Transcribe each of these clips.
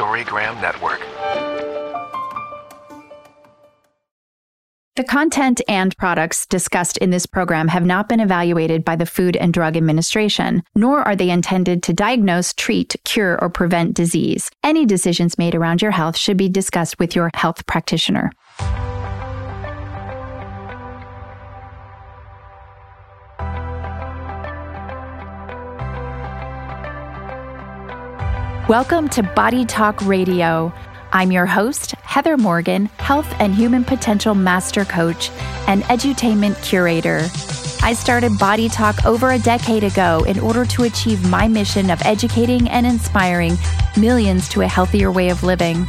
Storygram Network. The content and products discussed in this program have not been evaluated by the Food and Drug Administration, nor are they intended to diagnose, treat, cure, or prevent disease. Any decisions made around your health should be discussed with your health practitioner. Welcome to Body Talk Radio. I'm your host, Heather Morgan, Health and Human Potential Master Coach and Edutainment Curator. I started Body Talk over a decade ago in order to achieve my mission of educating and inspiring millions to a healthier way of living.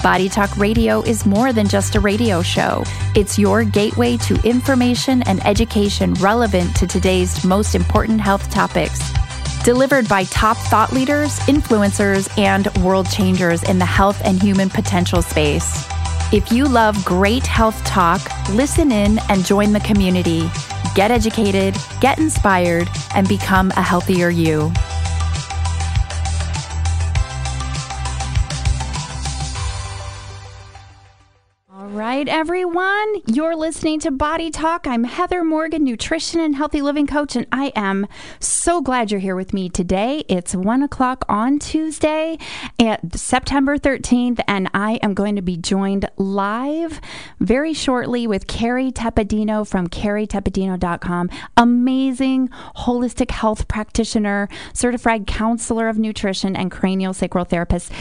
Body Talk Radio is more than just a radio show. It's your gateway to information and education relevant to today's most important health topics delivered by top thought leaders, influencers, and world changers in the health and human potential space. If you love great health talk, listen in and join the community. Get educated, get inspired, and become a healthier you. Right, everyone. You're listening to Body Talk. I'm Heather Morgan, nutrition and healthy living coach, and I am so glad you're here with me today. It's one o'clock on Tuesday, at September 13th, and I am going to be joined live very shortly with Carrie Tepedino from carrietepedino.com. Amazing holistic health practitioner, certified counselor of nutrition, and cranial sacral therapist.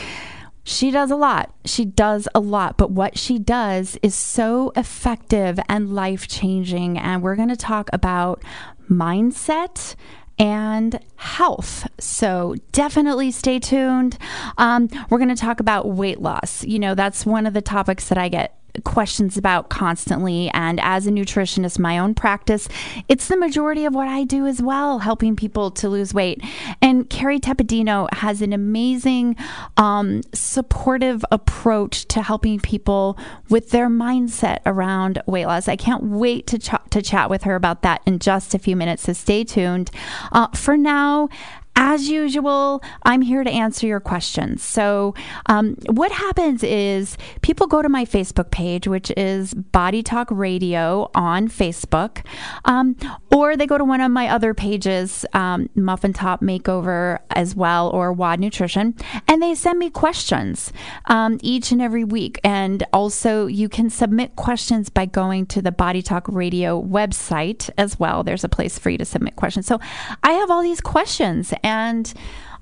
She does a lot. She does a lot, but what she does is so effective and life changing. And we're going to talk about mindset and health. So definitely stay tuned. Um, we're going to talk about weight loss. You know, that's one of the topics that I get questions about constantly. And as a nutritionist, my own practice, it's the majority of what I do as well, helping people to lose weight. And Carrie Tepedino has an amazing, um, supportive approach to helping people with their mindset around weight loss. I can't wait to, ch- to chat with her about that in just a few minutes. So stay tuned. Uh, for now, as usual, I'm here to answer your questions. So, um, what happens is people go to my Facebook page, which is Body Talk Radio on Facebook, um, or they go to one of my other pages, um, Muffin Top Makeover as well, or WAD Nutrition, and they send me questions um, each and every week. And also, you can submit questions by going to the Body Talk Radio website as well. There's a place for you to submit questions. So, I have all these questions and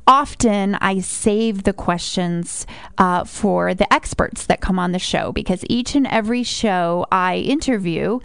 often I save the questions uh, for the experts that come on the show because each and every show I interview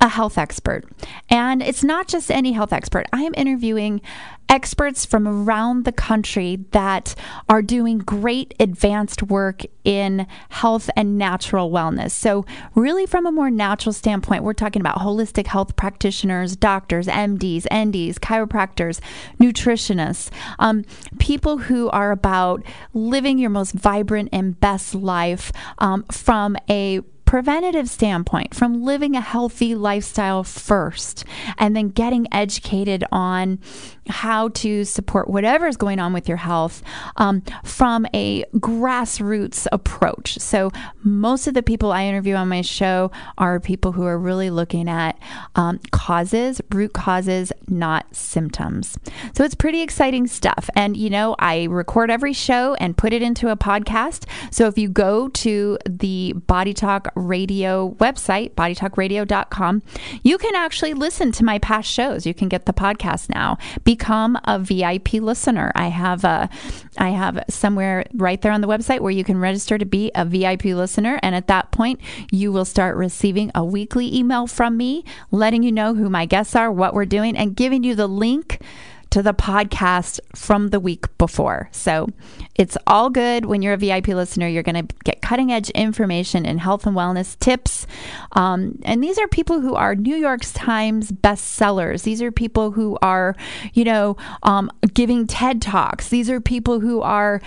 a health expert. And it's not just any health expert. I am interviewing experts from around the country that are doing great advanced work in health and natural wellness. So, really, from a more natural standpoint, we're talking about holistic health practitioners, doctors, MDs, NDs, chiropractors, nutritionists, um, people who are about living your most vibrant and best life um, from a preventative standpoint, from living a healthy lifestyle first, and then getting educated on how to support whatever is going on with your health um, from a grassroots approach. So, most of the people I interview on my show are people who are really looking at um, causes, root causes, not symptoms. So, it's pretty exciting stuff. And, you know, I record every show and put it into a podcast. So, if you go to the Body Talk Radio website, bodytalkradio.com, you can actually listen to my past shows. You can get the podcast now. Become a VIP listener. I have a, I have somewhere right there on the website where you can register to be a VIP listener. And at that point, you will start receiving a weekly email from me letting you know who my guests are, what we're doing, and giving you the link to the podcast from the week before. So it's all good when you're a VIP listener. You're going to get cutting edge information and health and wellness tips. Um, and these are people who are New York Times bestsellers. These are people who are, you know, um, giving TED Talks. These are people who are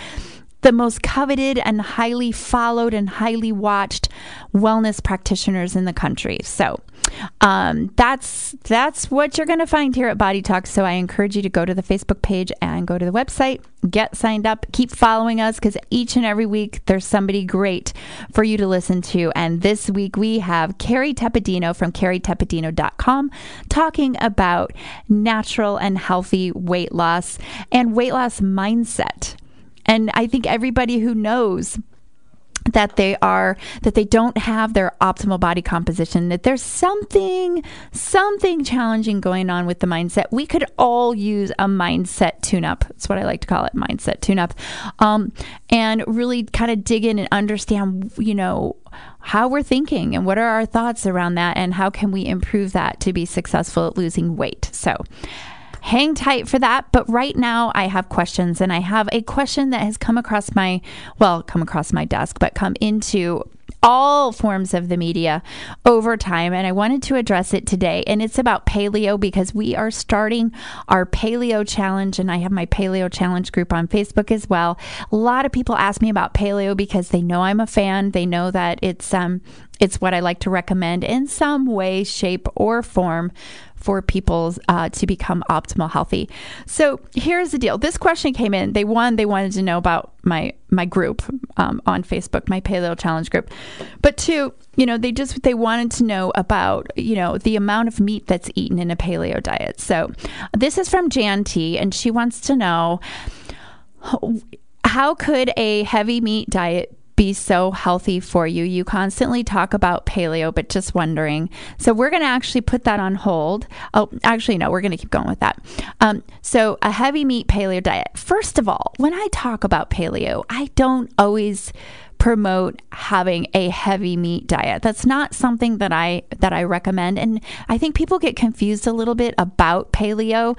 the most coveted and highly followed and highly watched wellness practitioners in the country. So, um, that's that's what you're going to find here at Body Talk. So I encourage you to go to the Facebook page and go to the website, get signed up, keep following us because each and every week there's somebody great for you to listen to. And this week we have Carrie Tepedino from carrietepedino.com talking about natural and healthy weight loss and weight loss mindset. And I think everybody who knows that they are that they don't have their optimal body composition that there's something something challenging going on with the mindset. We could all use a mindset tune up that's what i like to call it mindset tune up um, and really kind of dig in and understand you know how we're thinking and what are our thoughts around that and how can we improve that to be successful at losing weight. So hang tight for that. But right now, I have questions, and I have a question that has come across my, well, come across my desk, but come into all forms of the media over time. And I wanted to address it today. And it's about paleo because we are starting our paleo challenge. And I have my paleo challenge group on Facebook as well. A lot of people ask me about paleo because they know I'm a fan. They know that it's, um, it's what I like to recommend in some way, shape, or form for people uh, to become optimal healthy. So here's the deal. This question came in. They one, they wanted to know about my my group um, on Facebook, my Paleo Challenge group. But two, you know, they just they wanted to know about you know the amount of meat that's eaten in a paleo diet. So this is from Jan T, and she wants to know. How could a heavy meat diet be so healthy for you. You constantly talk about paleo, but just wondering. So we're going to actually put that on hold. Oh, actually, no, we're going to keep going with that. Um, so a heavy meat paleo diet. First of all, when I talk about paleo, I don't always promote having a heavy meat diet. That's not something that I that I recommend and I think people get confused a little bit about paleo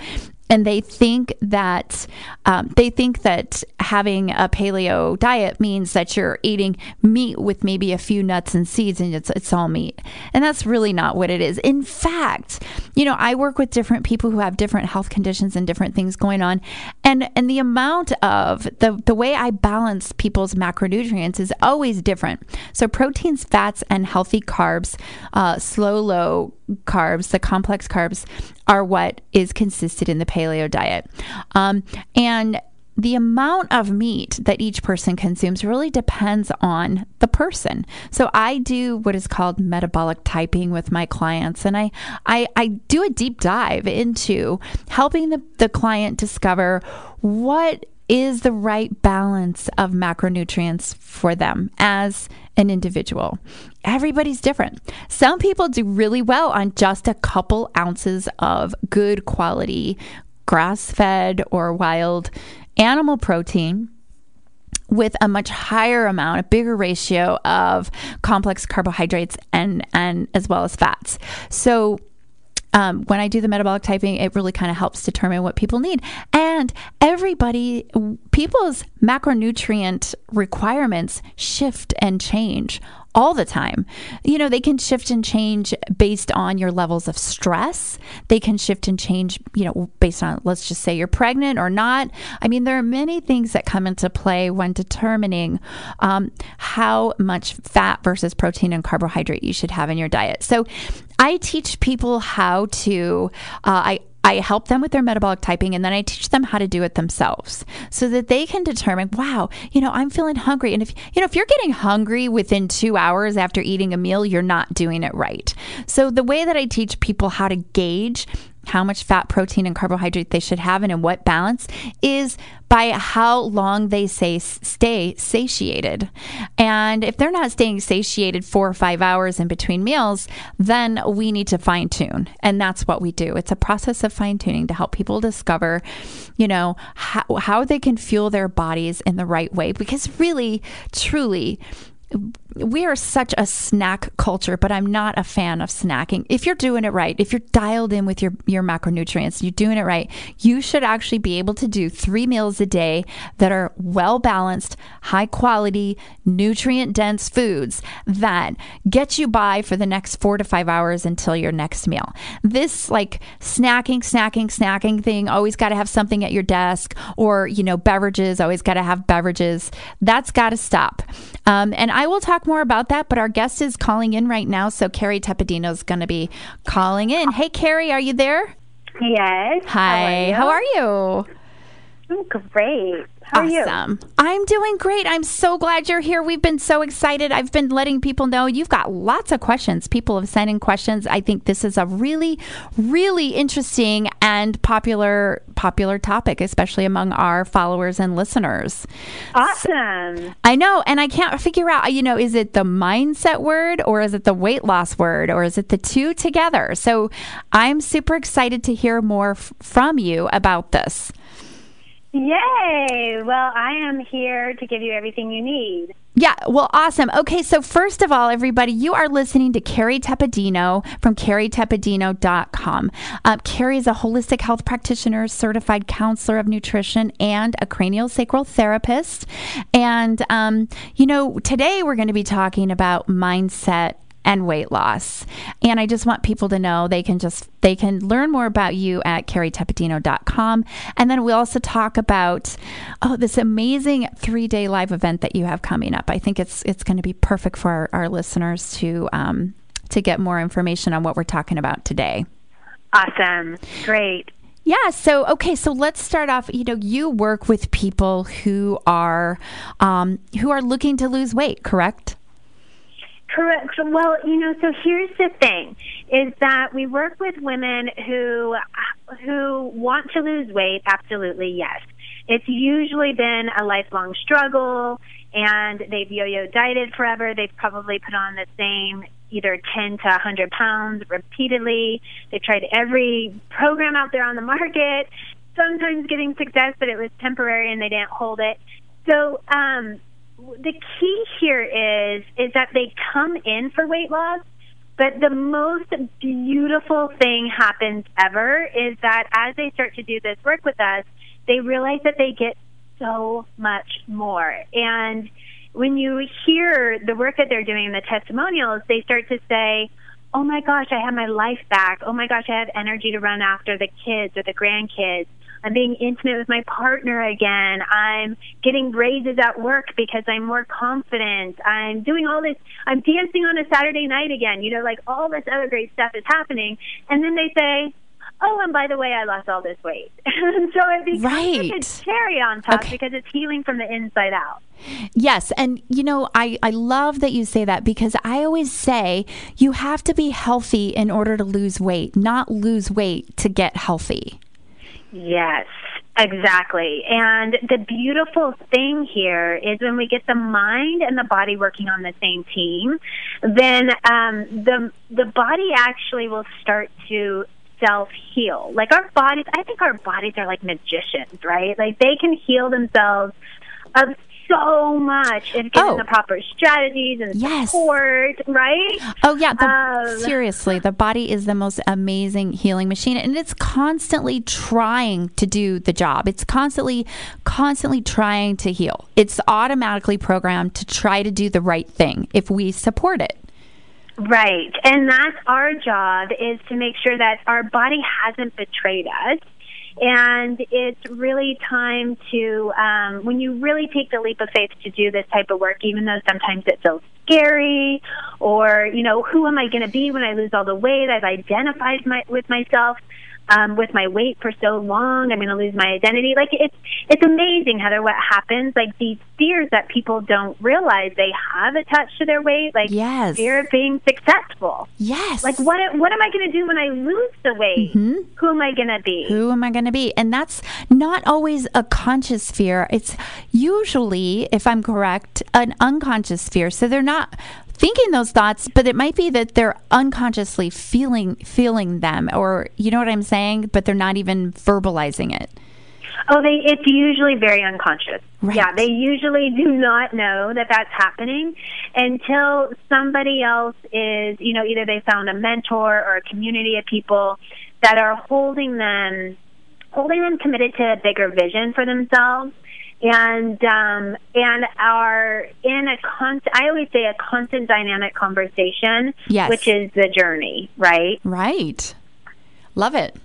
and they think that um, they think that having a paleo diet means that you're eating meat with maybe a few nuts and seeds and it's it's all meat. And that's really not what it is. In fact you know i work with different people who have different health conditions and different things going on. And and the amount of the the way i balance people's macronutrients is always different. So proteins fats and healthy carbs uh, slow low carbs, the complex carbs, are what is consisted in the paleo diet. Um, and the amount of meat that each person consumes really depends on the person. So I do what is called metabolic typing with my clients, and I I, I do a deep dive into helping the, the client discover what is the right balance of macronutrients for them as an individual. Everybody's different. Some people do really well on just a couple ounces of good quality grass fed or wild animal protein with a much higher amount, a bigger ratio of complex carbohydrates and and as well as fats. So um, when I do the metabolic typing, it really kind of helps determine what people need. And everybody, people's macronutrient requirements shift and change all the time. You know, they can shift and change based on your levels of stress. They can shift and change, you know, based on, let's just say you're pregnant or not. I mean, there are many things that come into play when determining um, how much fat versus protein and carbohydrate you should have in your diet. So I teach people how to, uh, I, I help them with their metabolic typing and then I teach them how to do it themselves so that they can determine, wow, you know, I'm feeling hungry. And if, you know, if you're getting hungry within two hours after eating a meal, you're not doing it right. So the way that I teach people how to gauge how much fat, protein, and carbohydrate they should have and in what balance is by how long they say stay satiated. And if they're not staying satiated four or five hours in between meals, then we need to fine tune. And that's what we do. It's a process of fine tuning to help people discover, you know, how, how they can fuel their bodies in the right way. Because really, truly, we are such a snack culture, but I'm not a fan of snacking. If you're doing it right, if you're dialed in with your, your macronutrients, you're doing it right, you should actually be able to do three meals a day that are well balanced, high quality, nutrient dense foods that get you by for the next four to five hours until your next meal. This like snacking, snacking, snacking thing, always got to have something at your desk or, you know, beverages, always got to have beverages. That's got to stop. Um, and I will talk more about that, but our guest is calling in right now. So Carrie Tepedino is going to be calling in. Hey, Carrie, are you there? Yes. Hi. How are you? How are you? I'm great. How awesome. I'm doing great. I'm so glad you're here. We've been so excited. I've been letting people know you've got lots of questions. People have sent in questions. I think this is a really, really interesting and popular popular topic, especially among our followers and listeners. Awesome. So, I know, and I can't figure out. You know, is it the mindset word, or is it the weight loss word, or is it the two together? So, I'm super excited to hear more f- from you about this. Yay! Well, I am here to give you everything you need. Yeah, well, awesome. Okay, so first of all, everybody, you are listening to Carrie Tepedino from carrietepedino.com. Uh, Carrie is a holistic health practitioner, certified counselor of nutrition, and a cranial sacral therapist. And, um, you know, today we're going to be talking about mindset and weight loss. And I just want people to know they can just they can learn more about you at carrietepedino.com. And then we also talk about oh this amazing three day live event that you have coming up. I think it's it's going to be perfect for our, our listeners to um, to get more information on what we're talking about today. Awesome. Great. Yeah. So, okay. So let's start off. You know, you work with people who are um, who are looking to lose weight, correct? Correct. Well, you know, so here's the thing: is that we work with women who who want to lose weight. Absolutely, yes. It's usually been a lifelong struggle, and they've yo-yo dieted forever. They've probably put on the same either 10 to 100 pounds repeatedly. They've tried every program out there on the market, sometimes getting success, but it was temporary and they didn't hold it. So, um, the key here is is that they come in for weight loss, but the most beautiful thing happens ever is that as they start to do this work with us, they realize that they get so much more. And when you hear the work that they're doing, the testimonials, they start to say, Oh my gosh, I have my life back. Oh my gosh, I have energy to run after the kids or the grandkids. I'm being intimate with my partner again. I'm getting raises at work because I'm more confident. I'm doing all this. I'm dancing on a Saturday night again. You know, like all this other great stuff is happening. And then they say, oh, and by the way, I lost all this weight. And so it becomes right. like a cherry on top okay. because it's healing from the inside out. Yes, and you know, I I love that you say that because I always say you have to be healthy in order to lose weight, not lose weight to get healthy. Yes, exactly. And the beautiful thing here is when we get the mind and the body working on the same team, then um, the the body actually will start to self heal. Like our bodies, I think our bodies are like magicians, right? Like they can heal themselves of so much and given oh. the proper strategies and yes. support, right? Oh yeah, the, um, seriously, the body is the most amazing healing machine, and it's constantly trying to do the job. It's constantly, constantly trying to heal. It's automatically programmed to try to do the right thing if we support it. Right. And that's our job is to make sure that our body hasn't betrayed us and it's really time to, um, when you really take the leap of faith to do this type of work, even though sometimes it feels scary or, you know, who am I going to be when I lose all the weight? I've identified my, with myself um, with my weight for so long. I'm going to lose my identity. Like it's it's amazing, Heather, what happens. Like these fears that people don't realize they have attached to their weight. Like yes. fear of being successful. Yes. Like what what am I going to do when I lose the weight? Mm-hmm. Who am I going to be? Who am I going to be? And that's not always a conscious fear. It's usually, if I'm correct, an unconscious fear. So they're not thinking those thoughts, but it might be that they're unconsciously feeling feeling them, or you know what I'm saying, but they're not even verbalizing it. Oh, they it's usually very unconscious. Right. Yeah, they usually do not know that that's happening until somebody else is, you know, either they found a mentor or a community of people that are holding them holding them committed to a bigger vision for themselves and um, and are in a constant. I always say a constant dynamic conversation, Yes. which is the journey, right? Right. Love it.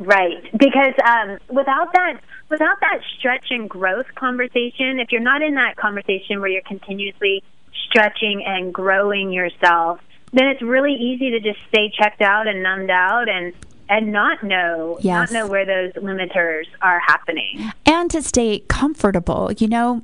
Right, because um, without that, without that stretch and growth conversation, if you're not in that conversation where you're continuously stretching and growing yourself, then it's really easy to just stay checked out and numbed out and and not know Yes. not know where those limiters are happening. and to stay comfortable you know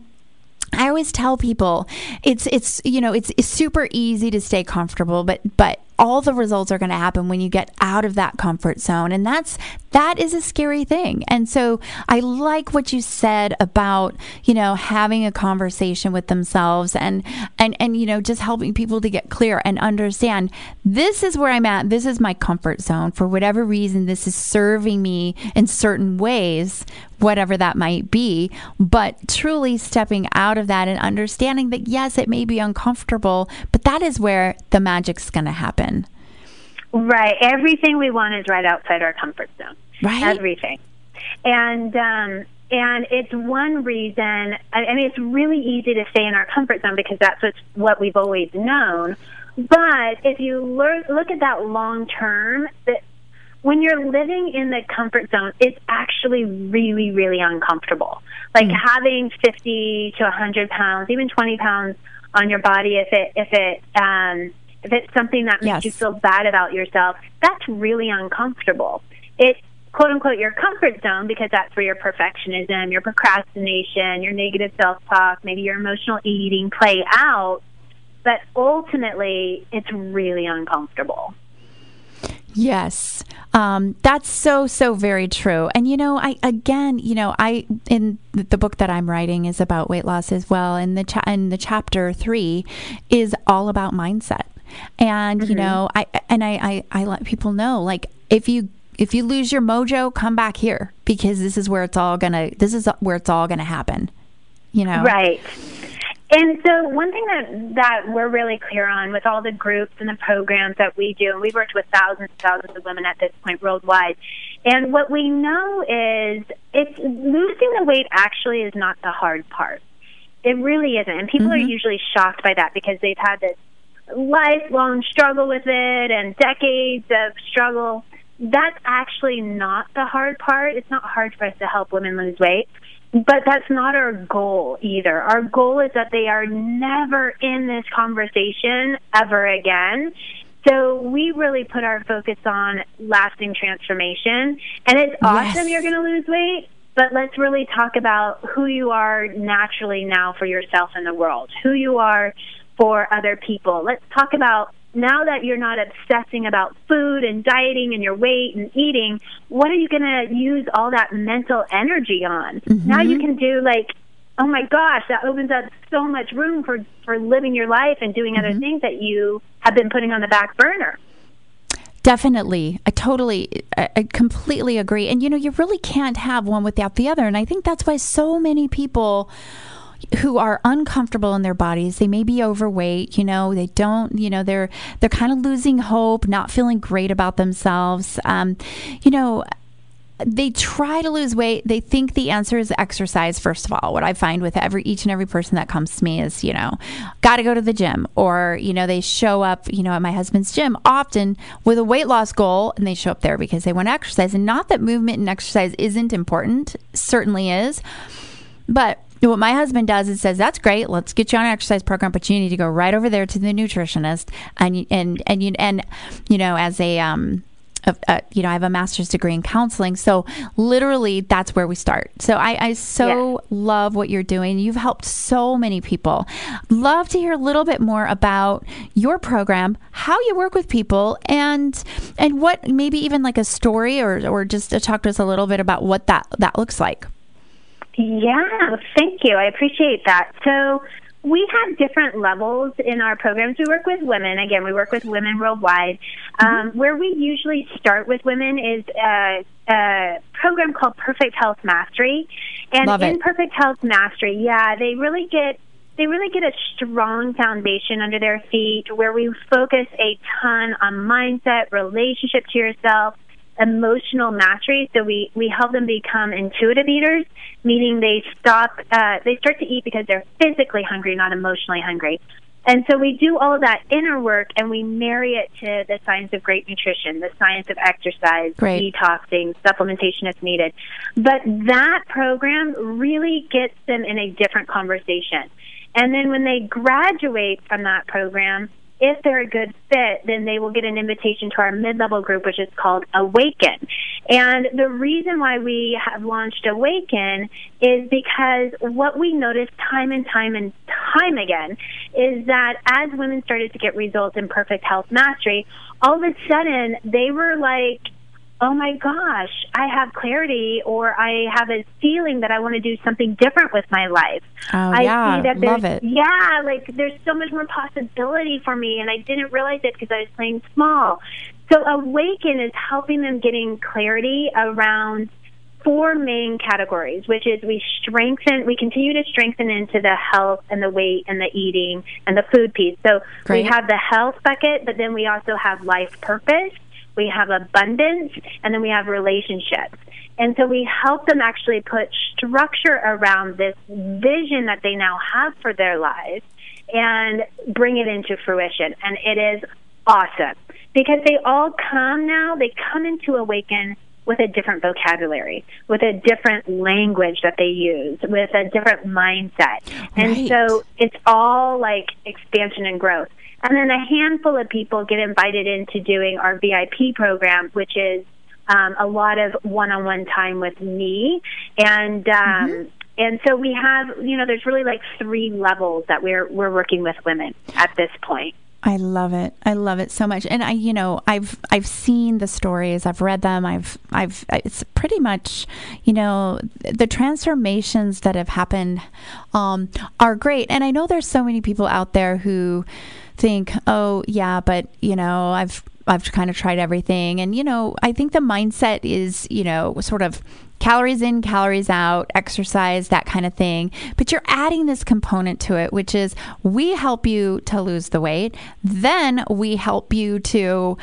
i always tell people it's it's you know it's, it's super easy to stay comfortable but but all the results are going to happen when you get out of that comfort zone and that's that is a scary thing. And so i like what you said about you know having a conversation with themselves and and and you know just helping people to get clear and understand this is where i'm at this is my comfort zone. For whatever reason this is serving me in certain ways whatever that might be, but truly stepping out of that and understanding that yes, it may be uncomfortable, but that is where the magic's going to happen. Right, everything we want is right outside our comfort zone. Right? everything. And um, and it's one reason. I, I mean, it's really easy to stay in our comfort zone because that's what's, what we've always known. But if you learn, look at that long term, that when you're living in the comfort zone, it's actually really, really uncomfortable. Like Mm. having 50 to 100 pounds, even 20 pounds on your body, if it if it um, if it's something that makes Yes. you feel bad about yourself, that's really uncomfortable. It's quote unquote your comfort zone because that's where your perfectionism, your procrastination, your negative self talk, maybe your emotional eating play out. But ultimately, it's really uncomfortable. Yes. Um, that's so, so very true. And, you know, I, again, you know, I, in the book that I'm writing is about weight loss as well. And the, cha- and the chapter three is all about mindset. And, you mm-hmm. know, I, and I, I, I let people know, like, if you, if you lose your mojo, come back here because this is where it's all gonna, this is where it's all gonna happen. You know? Right. And so one thing that that we're really clear on with all the groups and the programs that we do, and we've worked with thousands and thousands of women at this point worldwide. And what we know is it's losing the weight actually is not the hard part. It really isn't. And people are mm-hmm. usually shocked by that because they've had this lifelong struggle with it and decades of struggle. That's actually not the hard part. It's not hard for us to help women lose weight. But that's not our goal either. Our goal is that they are never in this conversation ever again. So we really put our focus on lasting transformation. And it's awesome you're going to lose weight, but let's really talk about who you are naturally now for yourself in the world, who you are for other people. Let's talk about now that you're not obsessing about food and dieting and your weight and eating, what are you going to use all that mental energy on? Now you mm-hmm. can do like, oh my gosh, that opens up so much room for for living your life and doing other mm-hmm. things that you have been putting on the back burner. Definitely. I totally, I, I completely agree. And you know, you really can't have one without the other. And I think that's why so many people who are uncomfortable in their bodies. They may be overweight you know they don't you know they're they're kind of losing hope not feeling great about themselves. Um, you know they try to lose weight. They think the answer is exercise first of all. What i find with every each and every person that comes to me is you know got to go to the gym or you know they show up you know at my husband's gym often with a weight loss goal and they show up there because they want to exercise. And not that movement and exercise isn't important certainly is but what my husband does is says that's great let's get you on an exercise program but you need to go right over there to the nutritionist and you- and and you and you know as a um of, uh, you know, I have a master's degree in counseling, so literally that's where we start. So I, I so love what you're doing. You've helped so many people. Love to hear a little bit more about your program, how you work with people, and and what maybe even like a story or or just to talk to us a little bit about what that that looks like. Yeah, thank you. I appreciate that. So we have different levels in our programs. We work with women. Again, we work with women worldwide. Um, mm-hmm. Where we usually start with women is a, a program called Perfect Health Mastery. And Love in it. Perfect Health Mastery, yeah, they really get they really get a strong foundation under their feet where we focus a ton on mindset, relationship to yourself, emotional mastery. So we, we help them become intuitive eaters, meaning they stop, uh, they start to eat because they're physically hungry, not emotionally hungry. And so we do all of that inner work and we marry it to the science of great nutrition, the science of exercise, Great. detoxing, supplementation if needed. But that program really gets them in a different conversation. And then when they graduate from that program, if they're a good fit, then they will get an invitation to our mid-level group, which is called Awaken. And the reason why we have launched Awaken is because what we noticed time and time and time again is that as women started to get results in perfect health mastery, all of a sudden they were like, oh my gosh, I have clarity or I have a feeling that I want to do something different with my life. Oh, I yeah. see that Love there's, it. yeah, like there's so much more possibility for me and I didn't realize it because I was playing small. So Awaken is helping them getting clarity around four main categories, which is we strengthen, we continue to strengthen into the health and the weight and the eating and the food piece. So Great. we have the health bucket, but then we also have life purpose we have abundance, and then we have relationships. And so we help them actually put structure around this vision that they now have for their lives and bring it into fruition. And it is awesome because they all come now, they come into Awaken with a different vocabulary, with a different language that they use, with a different mindset. And Right. so it's all like expansion and growth. And then a handful of people get invited into doing our VIP program, which is um, a lot of one-on-one time with me, and um, and so we have, you know, there's really like three levels that we're we're working with women at this point. I love it. I love it so much. And I, you know, I've I've seen the stories. I've read them. I've I've it's pretty much, you know, the transformations that have happened um, are great. And I know there's so many people out there who think, "Oh, yeah, but, you know, I've I've kind of tried everything." And, you know, I think the mindset is, you know, sort of calories in, calories out, exercise, that kind of thing. But you're adding this component to it, which is we help you to lose the weight. Then we help you to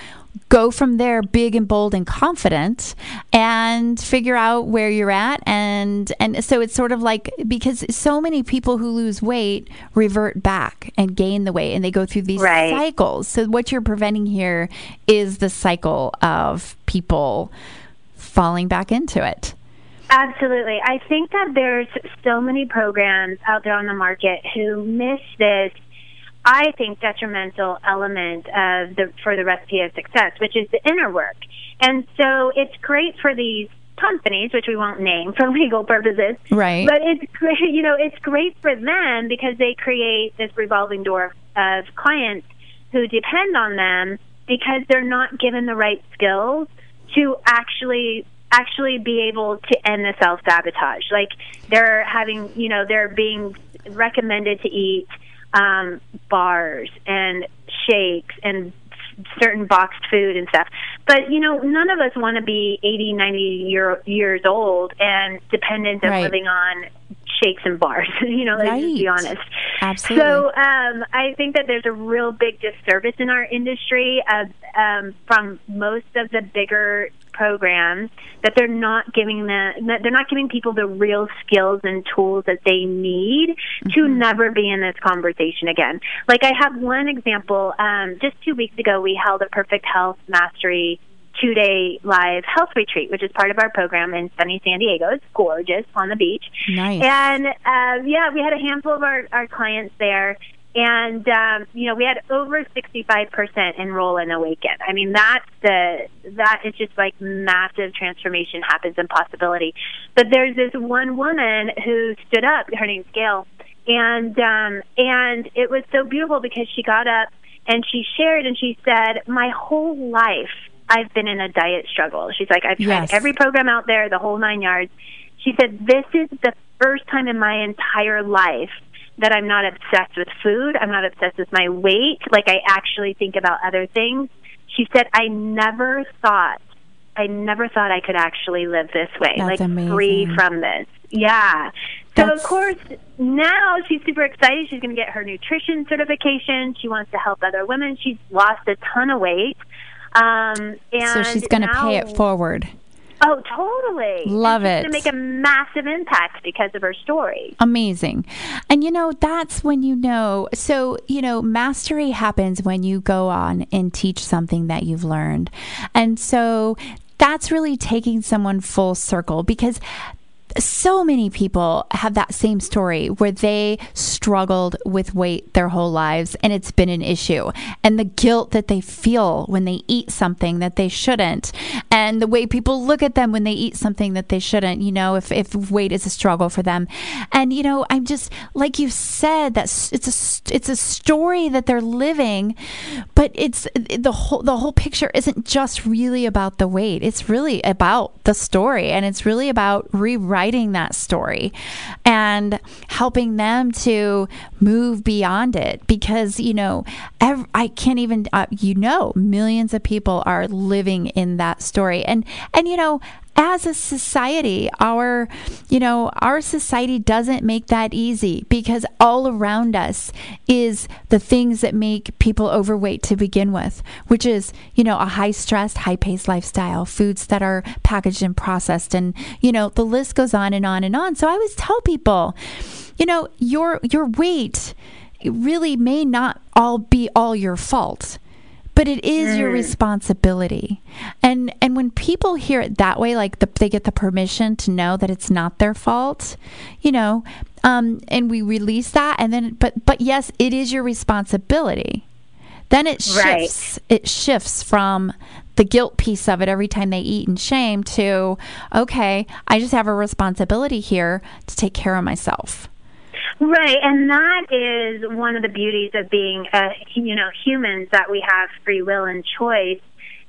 go from there big and bold and confident and figure out where you're at and and so it's sort of like because so many people who lose weight revert back and gain the weight and they go through these Right. cycles so what you're preventing here is the cycle of people falling back into it Absolutely. I think that there's so many programs out there on the market who miss this I think detrimental element of the for the recipe of success, which is the inner work. And so it's great for these companies, which we won't name for legal purposes. Right. But it's great, you know, it's great for them because they create this revolving door of clients who depend on them because they're not given the right skills to actually actually be able to end the self sabotage. Like they're having, you know, they're being recommended to eat um, bars and shakes and certain boxed food and stuff. But you know, none of us want to be 80, 90 year, years old and dependent of Right. living on shakes and bars. you know, let's be honest. Absolutely. So um, I think that there's a real big disservice in our industry of, um, from most of the bigger programs that they're not giving the that they're not giving people the real skills and tools that they need to never be in this conversation again. Like I have one example. Um, just two weeks ago, we held a Perfect Health Mastery two day live health retreat, which is part of our program in sunny San Diego. It's gorgeous on the beach. Nice. And um, yeah, we had a handful of our, our clients there. And um, you know, we had over sixty-five percent enroll in Awaken. I mean, that's the that is just like massive transformation happens in possibility. But there's this one woman who stood up. Her name's Gail, and um, and it was so beautiful because she got up and she shared and she said, "My whole life, I've been in a diet struggle." She's like, "I've tried Yes. every program out there, the whole nine yards." She said, "This is the first time in my entire life." That I'm not obsessed with food. I'm not obsessed with my weight. Like I actually think about other things. She said, I never thought, I never thought I could actually live this way, That's like amazing. free from this. Yeah. So That's- of course now she's super excited. She's going to get her nutrition certification. She wants to help other women. She's lost a ton of weight. Um, and So she's going to pay it forward. Oh, totally. Love it. to make a massive impact because of her story. Amazing. And you know, that's when you know. So, you know, mastery happens when you go on and teach something that you've learned. And so that's really taking someone full circle because so many people have that same story where they struggled with weight their whole lives and it's been an issue. And the guilt that they feel when they eat something that they shouldn't. And the way people look at them when they eat something that they shouldn't you know if, if weight is a struggle for them. And you know i'm just like you said that it's a it's a story that they're living but it's the whole the whole picture isn't just really about the weight. It's really about the story and it's really about rewriting that story and helping them to move beyond it because you know ev- i can't even uh, you know millions of people are living in that story. And and you know as a society our you know our society doesn't make that easy because all around us is the things that make people overweight to begin with which is you know a high stressed high paced lifestyle foods that are packaged and processed and you know the list goes on and on and on. So i always tell people you know your your weight really may not all be all your fault but it is your responsibility. And and when people hear it that way like the, they get the permission to know that it's not their fault you know um, and we release that and then but but yes it is your responsibility. Then it Right. shifts it shifts from the guilt piece of it every time they eat and shame to okay i just have a responsibility here to take care of myself Right, and that is one of the beauties of being, uh, you know, humans that we have free will and choice,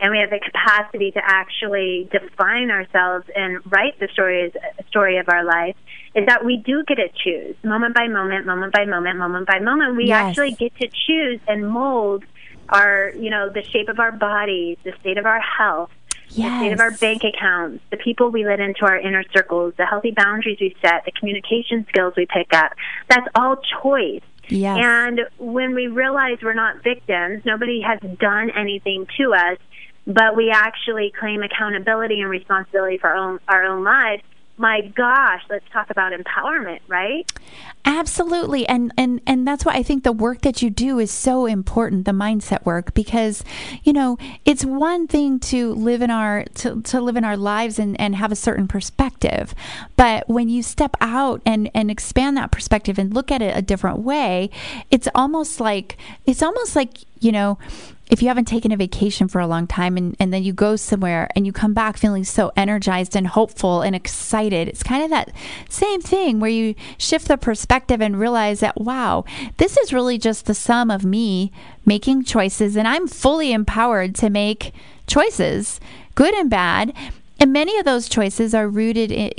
and we have the capacity to actually define ourselves and write the stories, story of our life. Is that we do get to choose moment by moment, moment by moment, moment by moment. We Yes. actually get to choose and mold our, you know, the shape of our bodies, the state of our health, the state of our bank accounts, the people we let into our inner circles, the healthy boundaries we set, the communication skills we pick up. That's all choice. Yes. And when we realize we're not victims, nobody has done anything to us, but we actually claim accountability and responsibility for our own, our own lives. My gosh, let's talk about empowerment, right? Absolutely. And and and that's why I think the work that you do is so important, the mindset work because you know, it's one thing to live in our to, to live in our lives and, and have a certain perspective. But when you step out and and expand that perspective and look at it a different way, it's almost like it's almost like, you know, if you haven't taken a vacation for a long time and, and then you go somewhere and you come back feeling so energized and hopeful and excited, it's kind of that same thing where you shift the perspective and realize that, wow, this is really just the sum of me making choices and I'm fully empowered to make choices, good and bad. And many of those choices are rooted in,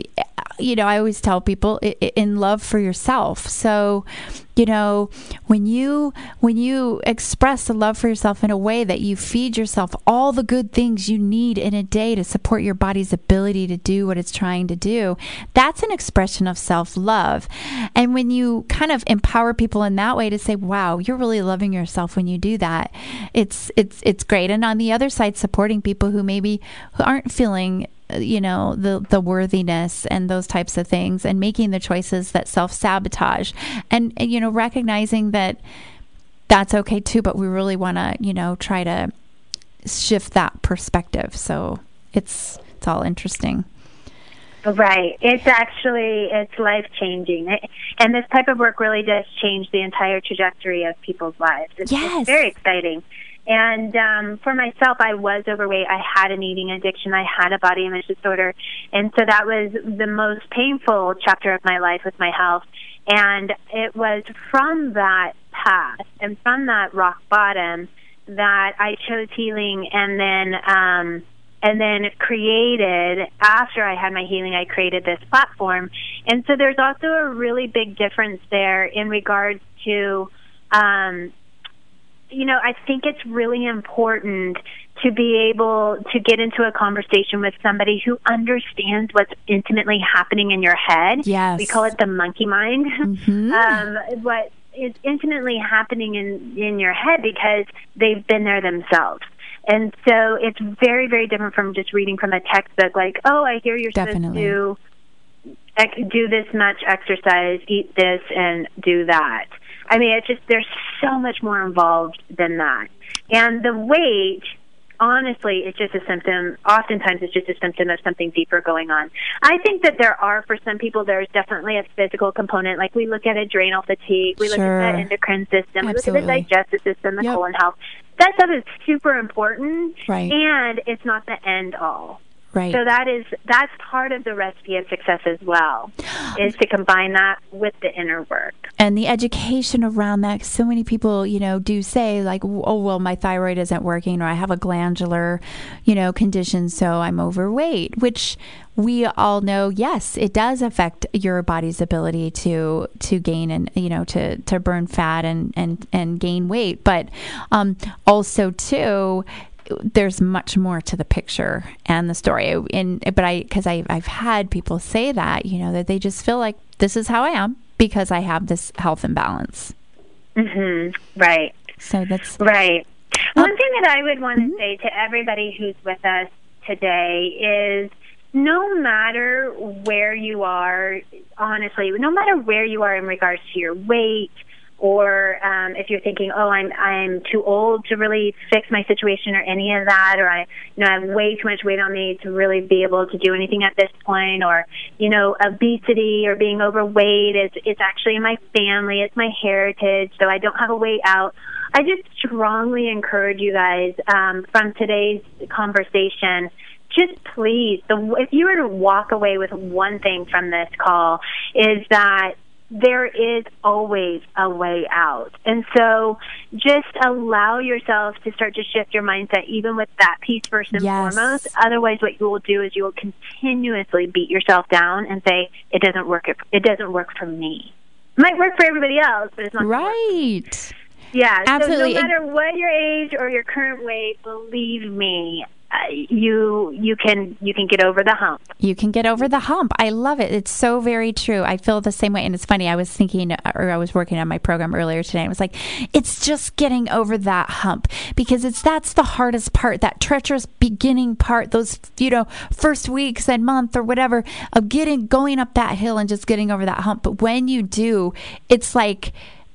you know, I always tell people in love for yourself. So, you know, when you when you express the love for yourself in a way that you feed yourself all the good things you need in a day to support your body's ability to do what it's trying to do, that's an expression of self-love. And when you kind of empower people in that way to say, "Wow, you're really loving yourself when you do that." It's it's it's great. And on the other side supporting people who maybe aren't feeling Uh, you know the the worthiness and those types of things and making the choices that self-sabotage and, and you know recognizing that that's okay too but we really want to you know try to shift that perspective so it's it's all interesting Right. It's actually it's life changing, and this type of work really does change the entire trajectory of people's lives. It's, Yes. it's very exciting. And um, for myself, I was overweight. I had an eating addiction. I had a body image disorder, and so that was the most painful chapter of my life with my health. And it was from that path and from that rock bottom that I chose healing, and then. Um, and then created after I had my healing, I created this platform. And so there's also a really big difference there in regards to, um, you know, I think it's really important to be able to get into a conversation with somebody who understands what's intimately happening in your head. Yes. We call it the monkey mind. Mm-hmm. um, what is intimately happening in, in your head because they've been there themselves. And so it's very, very different from just reading from a textbook like, oh, I hear you're Definitely. supposed to do this much exercise, eat this, and do that. I mean, it's just, there's so much more involved than that. And the weight, honestly, it's just a symptom. Oftentimes, it's just a symptom of something deeper going on. I think that there are, for some people, there's definitely a physical component. Like we look at adrenal fatigue, we Sure. look at the endocrine system, we look at the digestive system, the Yep. colon health. That stuff is super important, Right. and it's not the end all. Right. So that is that's part of the recipe of success as well, is to combine that with the inner work. and the education around that so many people you know do say like oh well my thyroid isn't working or i have a glandular you know condition so i'm overweight which we all know yes it does affect your body's ability to to gain and you know to to burn fat and and and gain weight but um also too there's much more to the picture and the story and but i because i i've had people say that you know that they just feel like this is how i am because i have this health imbalance Mhm. Right. so that's Right. One thing that I would want to mhm. say to everybody who's with us today is no matter where you are, honestly, no matter where you are in regards to your weight, or um, if you're thinking, oh, I'm I'm too old to really fix my situation or any of that, or I you know I have way too much weight on me to really be able to do anything at this point, or you know obesity or being overweight is it's actually in my family, it's my heritage, so I don't have a way out. I just strongly encourage you guys um, from today's conversation. Just please, the, if you were to walk away with one thing from this call, is that there is always a way out. And so just allow yourself to start to shift your mindset, even with that piece first and Yes. foremost. Otherwise, what you will do is you will continuously beat yourself down and say, it doesn't work. It doesn't work for me. It might work for everybody else, but it's not. right yeah, Absolutely. So no matter what your age or your current weight, believe me, Uh, you you can you can get over the hump. you can get over the hump. I love it. It's so very true. I feel the same way. And it's funny. I was thinking, or I was working on my program earlier today. I was like, it's just getting over that hump because it's that's the hardest part, that treacherous beginning part, those, you know, first weeks and month or whatever of getting, going up that hill and just getting over that hump. But when you do, it's like,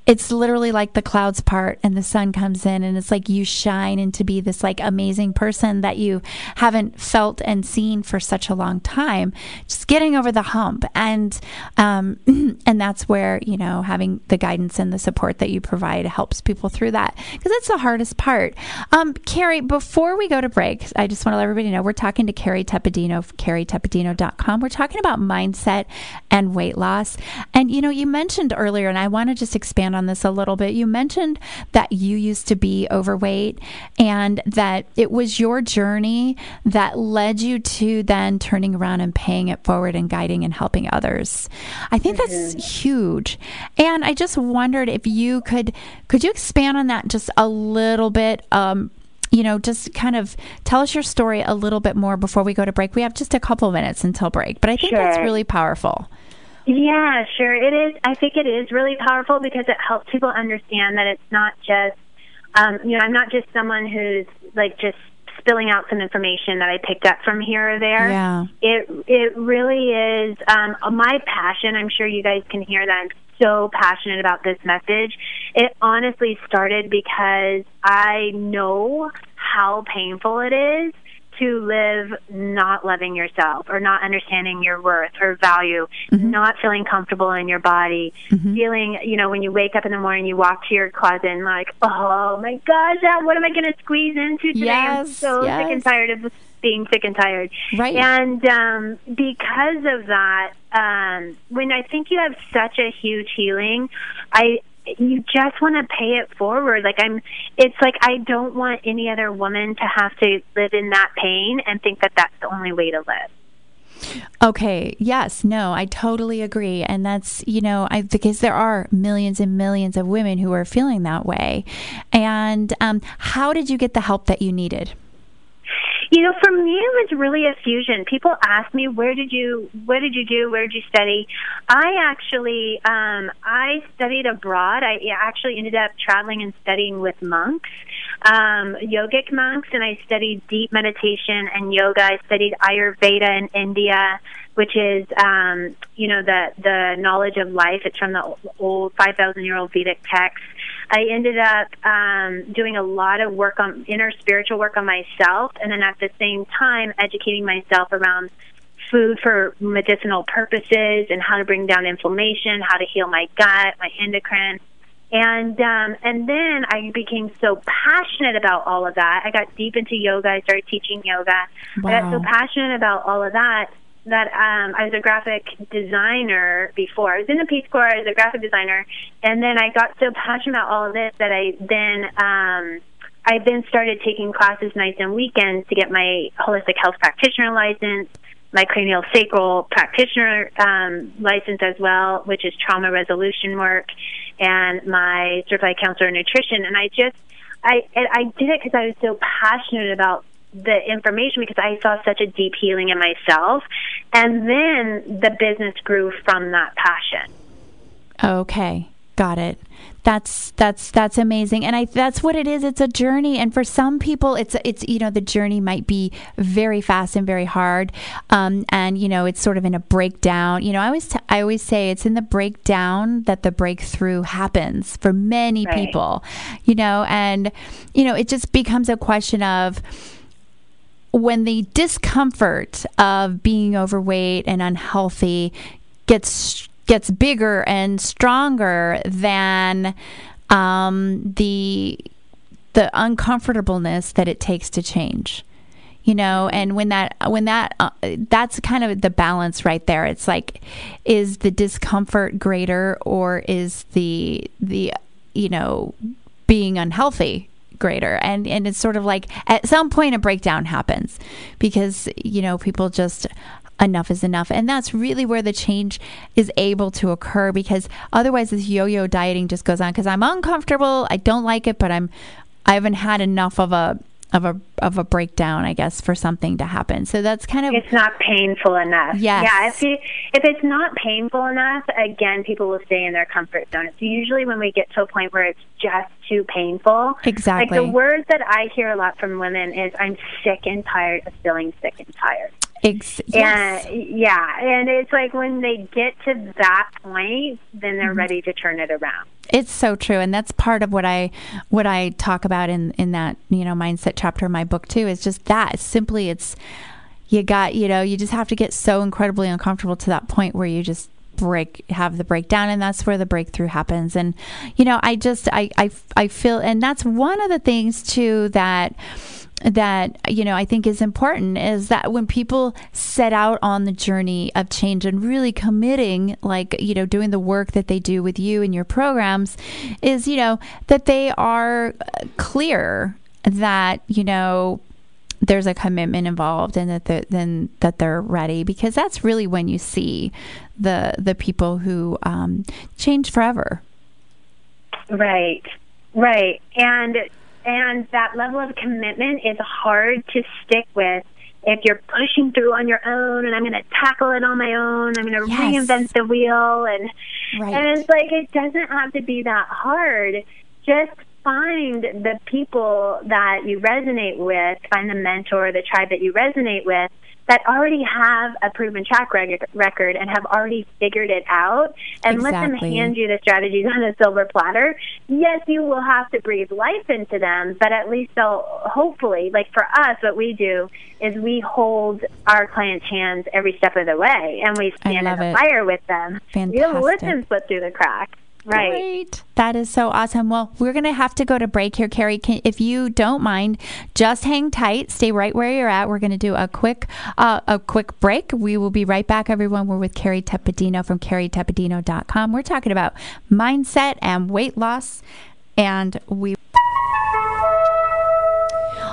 it's literally like the clouds part and the sun comes in and it's like you shine into be this like amazing person that you haven't felt and seen for such a long time. Just getting over the hump. And um and that's where you know having the guidance and the support that you provide helps people through that because that's the hardest part. Um carrie before we go to break i just want to let everybody know we're talking to carrie tepedino carrietepedino.com we're talking about mindset and weight loss. And you know you mentioned earlier and i want to just expand on this a little bit. You mentioned that you used to be overweight and that it was your journey that led you to then turning around and paying it forward and guiding and helping others. I think that's huge. And i just wondered if you could could you expand on that just a little bit? Um you know, just kind of tell us your story a little bit more before we go to break. We have just a couple of minutes until break, but I think that's really powerful. Yeah, sure. It is. I think it is really powerful because it helps people understand that it's not just, um, you know, I'm not just someone who's like just spilling out some information that I picked up from here or there. Yeah. It it really is um, my passion. I'm sure you guys can hear that. I'm so passionate about this message. It honestly started because I know how painful it is to live not loving yourself or not understanding your worth or value, not feeling comfortable in your body, feeling, you know, when you wake up in the morning, you walk to your closet and like, oh my gosh, what am I going to squeeze into today? I'm Yes, so sick and tired of being sick and tired. Right. And um, because of that, um, when I think you have such a huge healing, I you just want to pay it forward. Like I'm, it's like I don't want any other woman to have to live in that pain and think that that's the only way to live. Okay. Yes. No. I totally agree, and that's you know, I because there are millions and millions of women who are feeling that way. And um, how did you get the help that you needed? You know, for me, it was really a fusion. People ask me, "Where did you? What did you do? Where did you study?" I actually, um, I studied abroad. I actually ended up traveling and studying with monks, um, yogic monks, and I studied deep meditation and yoga. I studied Ayurveda in India which is um, you know the the knowledge of life. It's from the old five thousand year old Vedic text. I ended up um, doing a lot of work on inner spiritual work on myself, and then at the same time educating myself around food for medicinal purposes and how to bring down inflammation, how to heal my gut, my endocrine. And um, and then I became so passionate about all of that. I got deep into yoga. I started teaching yoga. Wow. I got so passionate about all of that that um, I was a graphic designer before. I was in the Peace Corps. I was a graphic designer, and then I got so passionate about all of this that I then um, I then started taking classes nights and weekends to get my holistic health practitioner license, my cranial sacral practitioner um, license as well, which is trauma resolution work, and my certified counselor in nutrition. And I just I I did it because I was so passionate about the information because I saw such a deep healing in myself. And then the business grew from that passion. Okay. Got it. That's that's that's amazing, and I that's what it is. It's a journey, and for some people, it's it's you know the journey might be very fast and very hard, um, and you know it's sort of in a breakdown. You know, I always t- I always say it's in the breakdown that the breakthrough happens for many right. people. You know, and you know it just becomes a question of when the discomfort of being overweight and unhealthy gets gets bigger and stronger than um, the the uncomfortableness that it takes to change. You know and when that when that uh, that's kind of the balance right there. It's like is the discomfort greater or is the the you know being unhealthy greater and and it's sort of like at some point a breakdown happens because you know people just enough is enough. And that's really where the change is able to occur because otherwise this yo-yo dieting just goes on. Because i'm uncomfortable. I don't like it but i'm i haven't had enough of a of a of a breakdown, I guess, for something to happen. So that's kind of it's not painful enough. Yes. Yeah. If you, if it's not painful enough, again, people will stay in their comfort zone. It's usually when we get to a point where it's just too painful. Exactly. Like the word that I hear a lot from women is, "I'm sick and tired of feeling sick and tired." Ex- yes. And yeah, and it's like when they get to that point, then they're mm-hmm. ready to turn it around. It's so true, and that's part of what I what I talk about in in that you know mindset chapter of my book too. Is just that simply it's you got you know you just have to get so incredibly uncomfortable to that point where you just break have the breakdown and that's where the breakthrough happens and you know i just i i, I feel and that's one of the things too that that you know I think is important is that when people set out on the journey of change and really committing like you know doing the work that they do with you and your programs is you know that they are clear that you know there's a commitment involved and that they're, then that they're ready because that's really when you see the the people who um, change forever. Right. Right. And and that level of commitment is hard to stick with if you're pushing through on your own and I'm going to tackle it on my own, I'm going to yes. reinvent the wheel and right. and it's like it doesn't have to be that hard. Just find the people that you resonate with, find the mentor, the tribe that you resonate with that already have a proven track record and have already figured it out and exactly. let them hand you the strategies on a silver platter. Yes, you will have to breathe life into them, but at least they'll hopefully, like for us, what we do is we hold our clients' hands every step of the way and we stand in the it. fire with them. Fantastic. You don't listen slip through the cracks. Right. Great. That is so awesome. Well, we're going to have to go to break here, Carrie. Can, if you don't mind, just hang tight. Stay right where you're at. We're going to do a quick uh, a quick break. We will be right back, everyone. We're with Carrie Tepedino from carrietepedino.com. We're talking about mindset and weight loss, and we.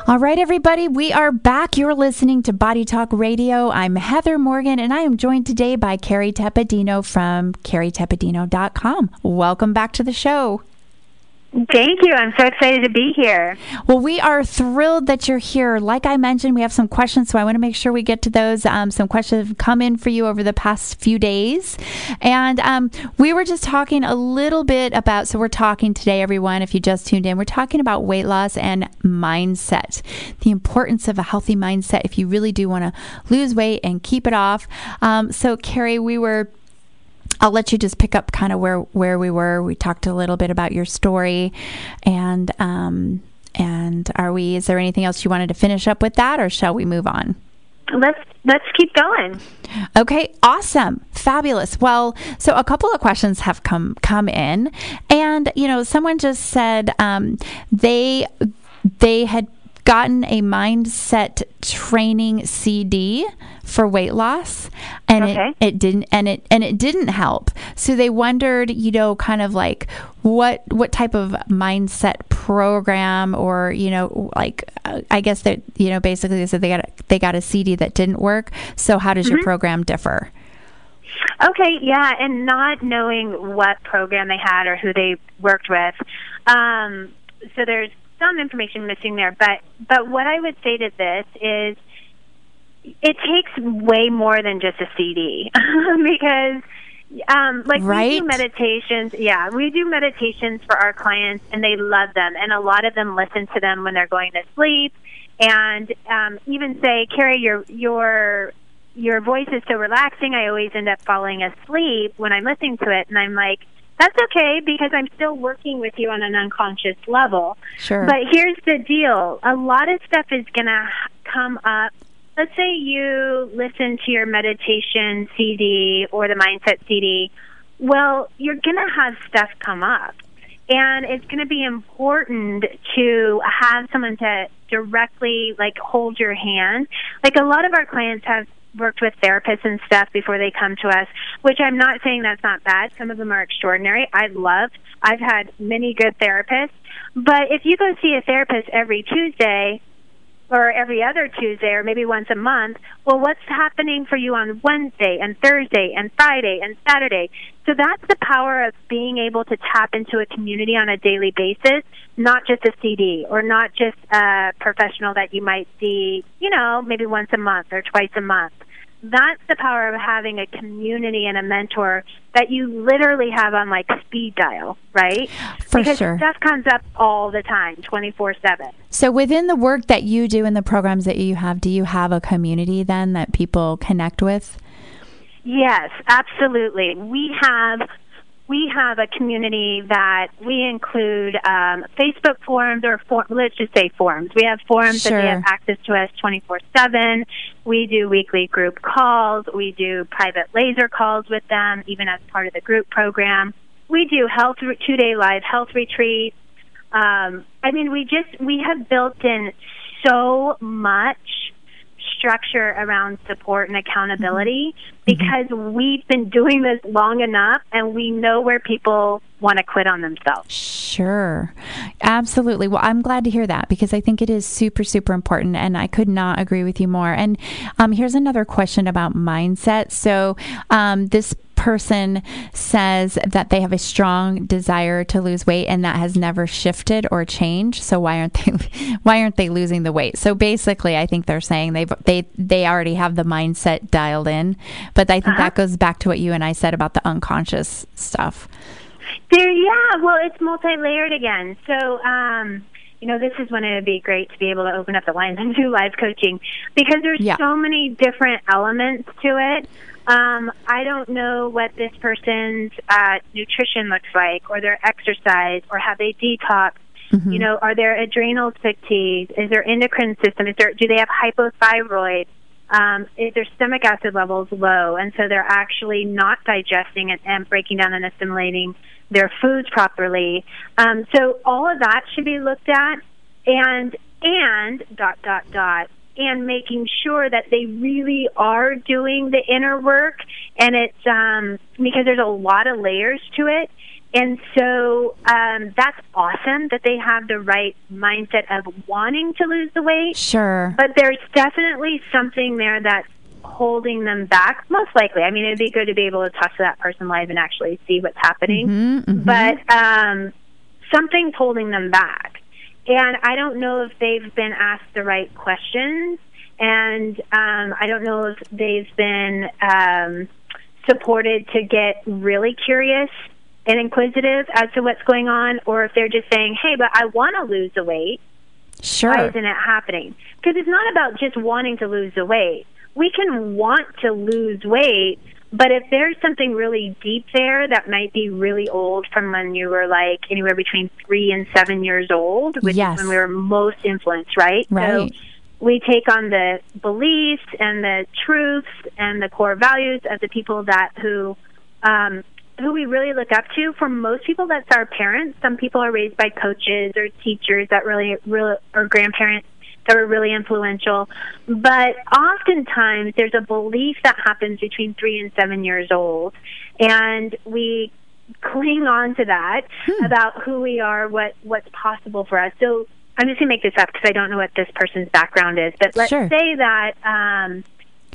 All right, everybody, we are back. You're listening to Body Talk Radio. I'm Heather Morgan, and I am joined today by Carrie Tepedino from carrietepedino.com. Welcome back to the show. Thank you. I'm so excited to be here. Well, we are thrilled that you're here. Like I mentioned, we have some questions, so I want to make sure we get to those. Um, some questions have come in for you over the past few days. And um, we were just talking a little bit about, so we're talking today, everyone, if you just tuned in, we're talking about weight loss and mindset, the importance of a healthy mindset if you really do want to lose weight and keep it off. Um, so, Carrie, we were I'll let you just pick up kind of where where we were. We talked a little bit about your story, and um, and are we? Is there anything else you wanted to finish up with that, or shall we move on? Let's let's keep going. Okay, awesome, fabulous. Well, so a couple of questions have come come in, and you know, someone just said um, they they had gotten a mindset training CD for weight loss and okay. it, it didn't and it and it didn't help. So they wondered, you know, kind of like what what type of mindset program or, you know, like uh, I guess that you know, basically they said they got a, they got a CD that didn't work. So how does mm-hmm. your program differ? Okay, yeah, and not knowing what program they had or who they worked with. Um, so there's some information missing there, but but what I would say to this is it takes way more than just a CD because um like right? we do meditations yeah we do meditations for our clients and they love them and a lot of them listen to them when they're going to sleep and um even say carrie your your your voice is so relaxing i always end up falling asleep when i'm listening to it and i'm like that's okay because I'm still working with you on an unconscious level. Sure. But here's the deal a lot of stuff is going to come up. Let's say you listen to your meditation CD or the mindset CD. Well, you're going to have stuff come up. And it's going to be important to have someone to directly like hold your hand. Like a lot of our clients have worked with therapists and stuff before they come to us, which I'm not saying that's not bad. Some of them are extraordinary. I love. I've had many good therapists. But if you go see a therapist every Tuesday, or every other Tuesday or maybe once a month. Well, what's happening for you on Wednesday and Thursday and Friday and Saturday? So that's the power of being able to tap into a community on a daily basis, not just a CD or not just a professional that you might see, you know, maybe once a month or twice a month that's the power of having a community and a mentor that you literally have on like speed dial, right? For because sure. stuff comes up all the time, 24 7. So, within the work that you do and the programs that you have, do you have a community then that people connect with? Yes, absolutely. We have we have a community that we include um, Facebook forums or for, let's just say forums. We have forums sure. that they have access to us 24 7. We do weekly group calls. We do private laser calls with them, even as part of the group program. We do health two day live health retreats. Um, I mean, we just we have built in so much structure around support and accountability mm-hmm. because mm-hmm. we've been doing this long enough and we know where people want to quit on themselves. Sure. Absolutely. Well, I'm glad to hear that because I think it is super, super important. And I could not agree with you more. And um, here's another question about mindset. So, um, this person says that they have a strong desire to lose weight and that has never shifted or changed so why aren't they why aren't they losing the weight so basically i think they're saying they they they already have the mindset dialed in but i think uh-huh. that goes back to what you and i said about the unconscious stuff there yeah well it's multi-layered again so um you know, this is when it would be great to be able to open up the lines and do live coaching because there's yeah. so many different elements to it. Um, I don't know what this person's uh, nutrition looks like, or their exercise, or have they detox. Mm-hmm. You know, are their adrenals fatigued? Is their endocrine system? Is there? Do they have hypothyroid? um, if their stomach acid levels low, and so they're actually not digesting and, and breaking down and assimilating their foods properly. Um, so all of that should be looked at, and and dot dot dot and making sure that they really are doing the inner work. And it's um because there's a lot of layers to it. And so um that's awesome that they have the right mindset of wanting to lose the weight. Sure. but there's definitely something there that's holding them back most likely. I mean it'd be good to be able to talk to that person live and actually see what's happening. Mhm, mhm. but um something's holding them back and I don't know if they've been asked the right questions, and um, I don't know if they've been um, supported to get really curious and inquisitive as to what's going on, or if they're just saying, "Hey, but I want to lose the weight. sure. Why isn't it happening?" Because it's not about just wanting to lose the weight. We can want to lose weight, but if there's something really deep there that might be really old from when you were like anywhere between three and seven years old, which Yes. is when we were most influenced, right? Right. So we take on the beliefs and the truths and the core values of the people that who um, who we really look up to. For most people, that's our parents. Some people are raised by coaches or teachers that really, really or grandparents that were really influential. But oftentimes, there's a belief that happens between three and seven years old, and we cling on to that about who we are, what what's possible for us. So I'm just gonna make this up because I don't know what this person's background is. But let's Sure. say that. Um,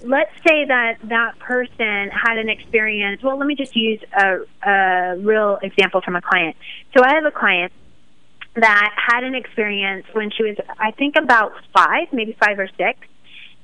let's say that that person had an experience. Well, let me just use a, a real example from a client. So I have a client that had an experience when she was, I think, about five, maybe five or six,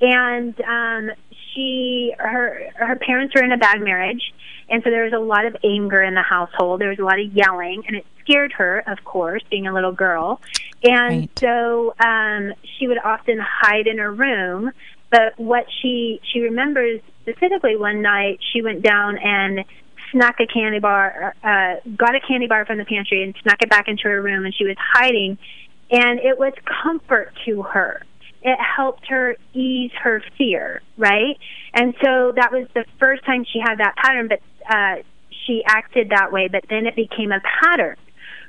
and um, she her her parents were in a bad marriage, and so there was a lot of anger in the household. There was a lot of yelling, and it scared her, of course, being a little girl. And Right. so um, she would often hide in her room. But what she she remembers specifically one night, she went down and snuck a candy bar, uh, got a candy bar from the pantry and snuck it back into her room, and she was hiding. And it was comfort to her. It helped her ease her fear, right? And so that was the first time she had that pattern, but uh, she acted that way. But then it became a pattern,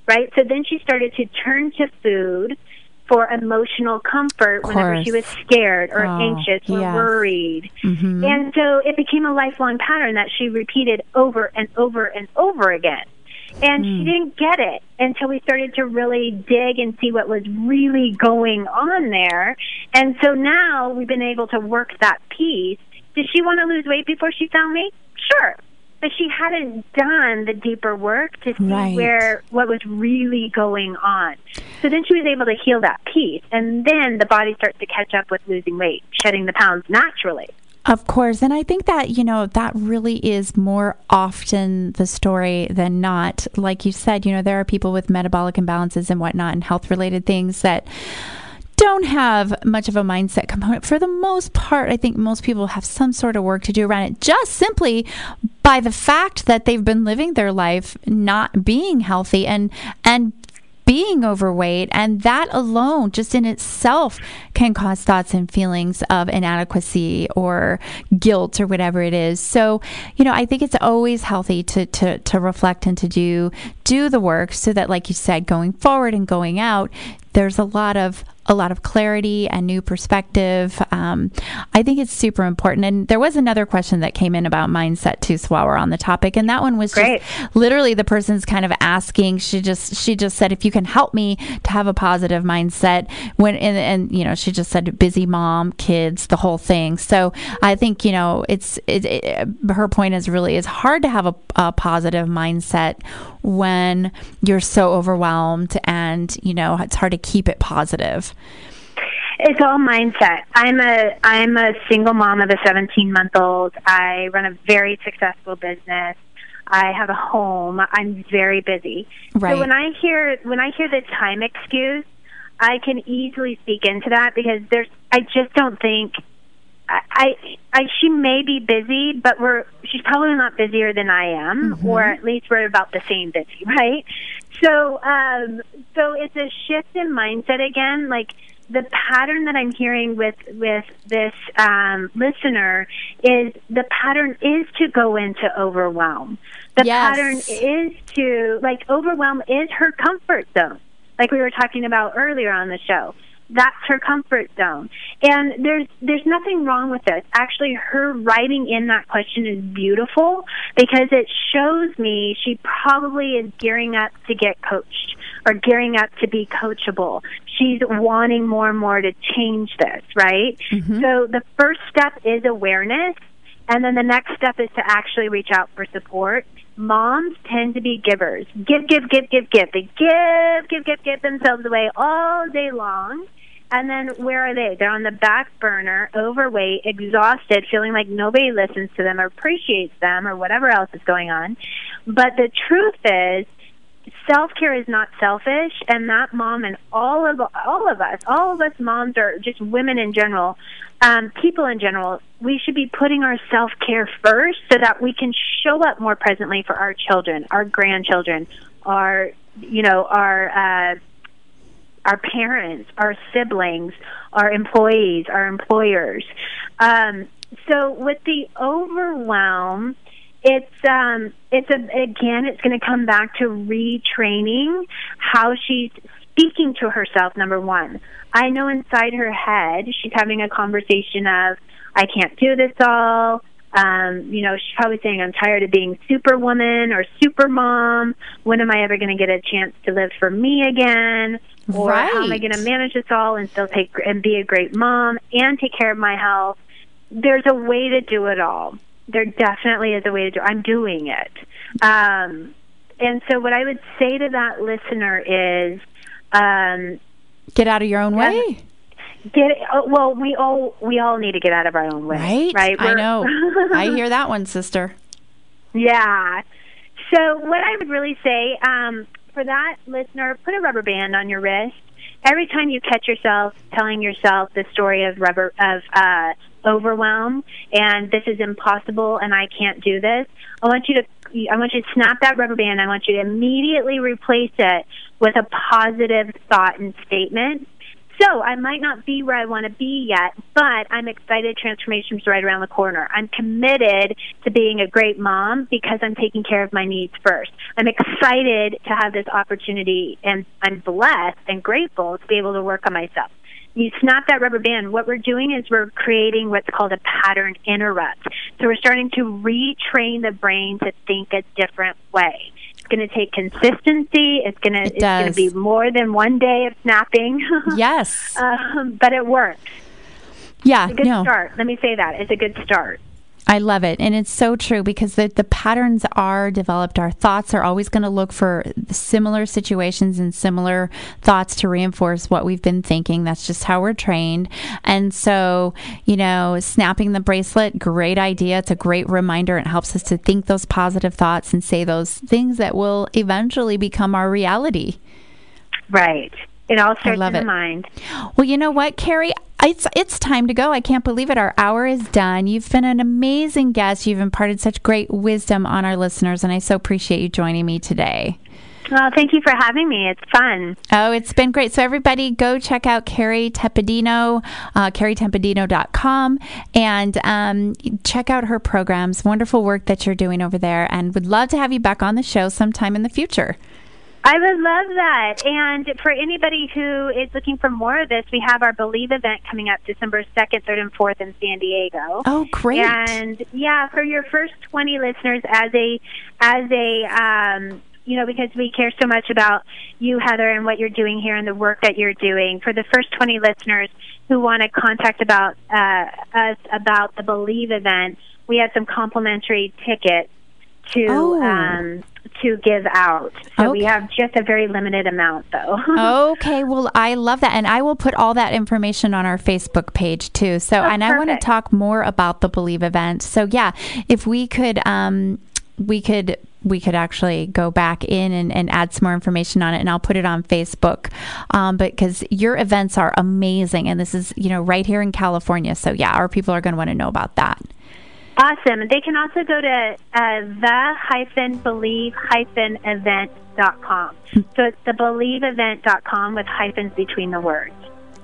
right? So then she started to turn to food for emotional comfort whenever she was scared or Oh, anxious or yes. worried. Mhm. And so it became a lifelong pattern that she repeated over and over and over again. And she didn't get it until we started to really dig and see what was really going on there. And so now we've been able to work that piece. Did she want to lose weight before she found me? Sure. But she hadn't done the deeper work to see Right. where what was really going on. So then she was able to heal that piece. And then the body starts to catch up with losing weight, shedding the pounds naturally. Of course. And I think that, you know, that really is more often the story than not. Like you said, you know, there are people with metabolic imbalances and whatnot and health related things that don't have much of a mindset component. For the most part, I think most people have some sort of work to do around it just simply by the fact that they've been living their life not being healthy and and being overweight and that alone just in itself can cause thoughts and feelings of inadequacy or guilt or whatever it is so you know i think it's always healthy to to to reflect and to do do the work so that like you said going forward and going out there's a lot of a lot of clarity and new perspective. Um, I think it's super important. And there was another question that came in about mindset too, so while we're on the topic, and that one was Great. just literally the person's kind of asking. She just she just said, if you can help me to have a positive mindset when and, and you know she just said busy mom, kids, the whole thing. So I think you know it's it, it, her point is really it's hard to have a, a positive mindset when you're so overwhelmed and you know it's hard to keep it positive. It's all mindset. I'm a I'm a single mom of a 17 month old. I run a very successful business. I have a home. I'm very busy. Right. So when I hear when I hear the time excuse, I can easily speak into that because there's I just don't think I, I, she may be busy, but we're she's probably not busier than I am, or at least we're about the same busy, right? So, um, so it's a shift in mindset again. Like the pattern that I'm hearing with with this um, listener is the pattern is to go into overwhelm. The Yes. pattern is to like overwhelm is her comfort zone, like we were talking about earlier on the show. That's her comfort zone, and there's there's nothing wrong with this. Actually, her writing in that question is beautiful because it shows me she probably is gearing up to get coached or gearing up to be coachable. She's wanting more and more to change this, right? Mm-hmm. So the first step is awareness, and then the next step is to actually reach out for support. Moms tend to be givers. Give, give, give, give, give. They give, give, give, give themselves away all day long. And then where are they? They're on the back burner, overweight, exhausted, feeling like nobody listens to them or appreciates them or whatever else is going on. But the truth is, self care is not selfish, and that mom and all of all of us, all of us moms or just women in general, um, people in general, we should be putting our self care first so that we can show up more presently for our children, our grandchildren, our you know our. Uh, our parents, our siblings, our employees, our employers. Um, so with the overwhelm, it's um, it's a, again, it's going to come back to retraining how she's speaking to herself. Number one, I know inside her head she's having a conversation of, "I can't do this all." Um, you know, she's probably saying, I'm tired of being superwoman or super mom. When am I ever going to get a chance to live for me again? Or how am I going to manage this all and still take and be a great mom and take care of my health? There's a way to do it all. There definitely is a way to do it. I'm doing it. Um, and so what I would say to that listener is, um, Get out of your own way. Get uh, well we all we all need to get out of our own way Right? right I We're- know. I hear that one, sister. yeah so what i would really say um for that listener put a rubber band on your wrist every time you catch yourself telling yourself the story of rubber of uh overwhelm and this is impossible and i can't do this i want you to I want you to snap that rubber band. I want you to immediately replace it with a positive thought and statement. So I might not be where I want to be yet, but I'm excited transformation's right around the corner. I'm committed to being a great mom because I'm taking care of my needs first. I'm excited to have this opportunity and I'm blessed and grateful to be able to work on myself. You snap that rubber band. What we're doing is we're creating what's called a pattern interrupt. So we're starting to retrain the brain to think a different way. It's going to take consistency. It's going to It to be more than one day of snapping. Yes. um, but it works. yeah. it's A good no. start. Let me say that. It's a good start. I love it. And it's so true because the, the patterns are developed. Our thoughts are always going to look for similar situations and similar thoughts to reinforce what we've been thinking. That's just how we're trained. And so, you know, snapping the bracelet, great idea. It's a great reminder. It helps us to think those positive thoughts and say those things that will eventually become our reality. Right. It all starts in the mind. Well, you know what, Carrie? It's it's time to go. I can't believe it. Our hour is done. You've been an amazing guest. You've imparted such great wisdom on our listeners, and I so appreciate you joining me today. Well, thank you for having me. It's fun. Oh, it's been great. So, everybody, go check out Carrie Tepedino, uh, carrietepedino.com, and um, check out her programs. Wonderful work that you're doing over there, and would love to have you back on the show sometime in the future. I would love that. And for anybody who is looking for more of this, we have our Believe event coming up December 2nd, 3rd, and 4th in San Diego. Oh, great. And yeah, for your first 20 listeners as a as a um you know, because we care so much about you, Heather, and what you're doing here and the work that you're doing. For the first 20 listeners who want to contact about uh, us about the Believe event, we have some complimentary tickets to Oh. um, to give out. So we have just a very limited amount, though. okay, well, I love that. And I will put all that information on our Facebook page too. So, Oh, and I want to talk more about the Believe event. So, yeah, if we could, um, we could we could actually go back in and, and add some more information on it and i'll put it on facebook um, but because your events are amazing and this is you know right here in california so yeah our people are going to want to know about that Awesome. They can also go to uh, the hyphen believe hyphen event dot com. So it's the believe event dot com with hyphens between the words.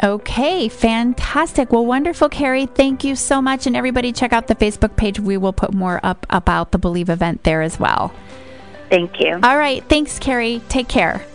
Okay, fantastic. Well, wonderful, Carrie. Thank you so much. And everybody, check out the Facebook page. We will put more up about the Believe event there as well. Thank you. All right. Thanks, Carrie. Take care.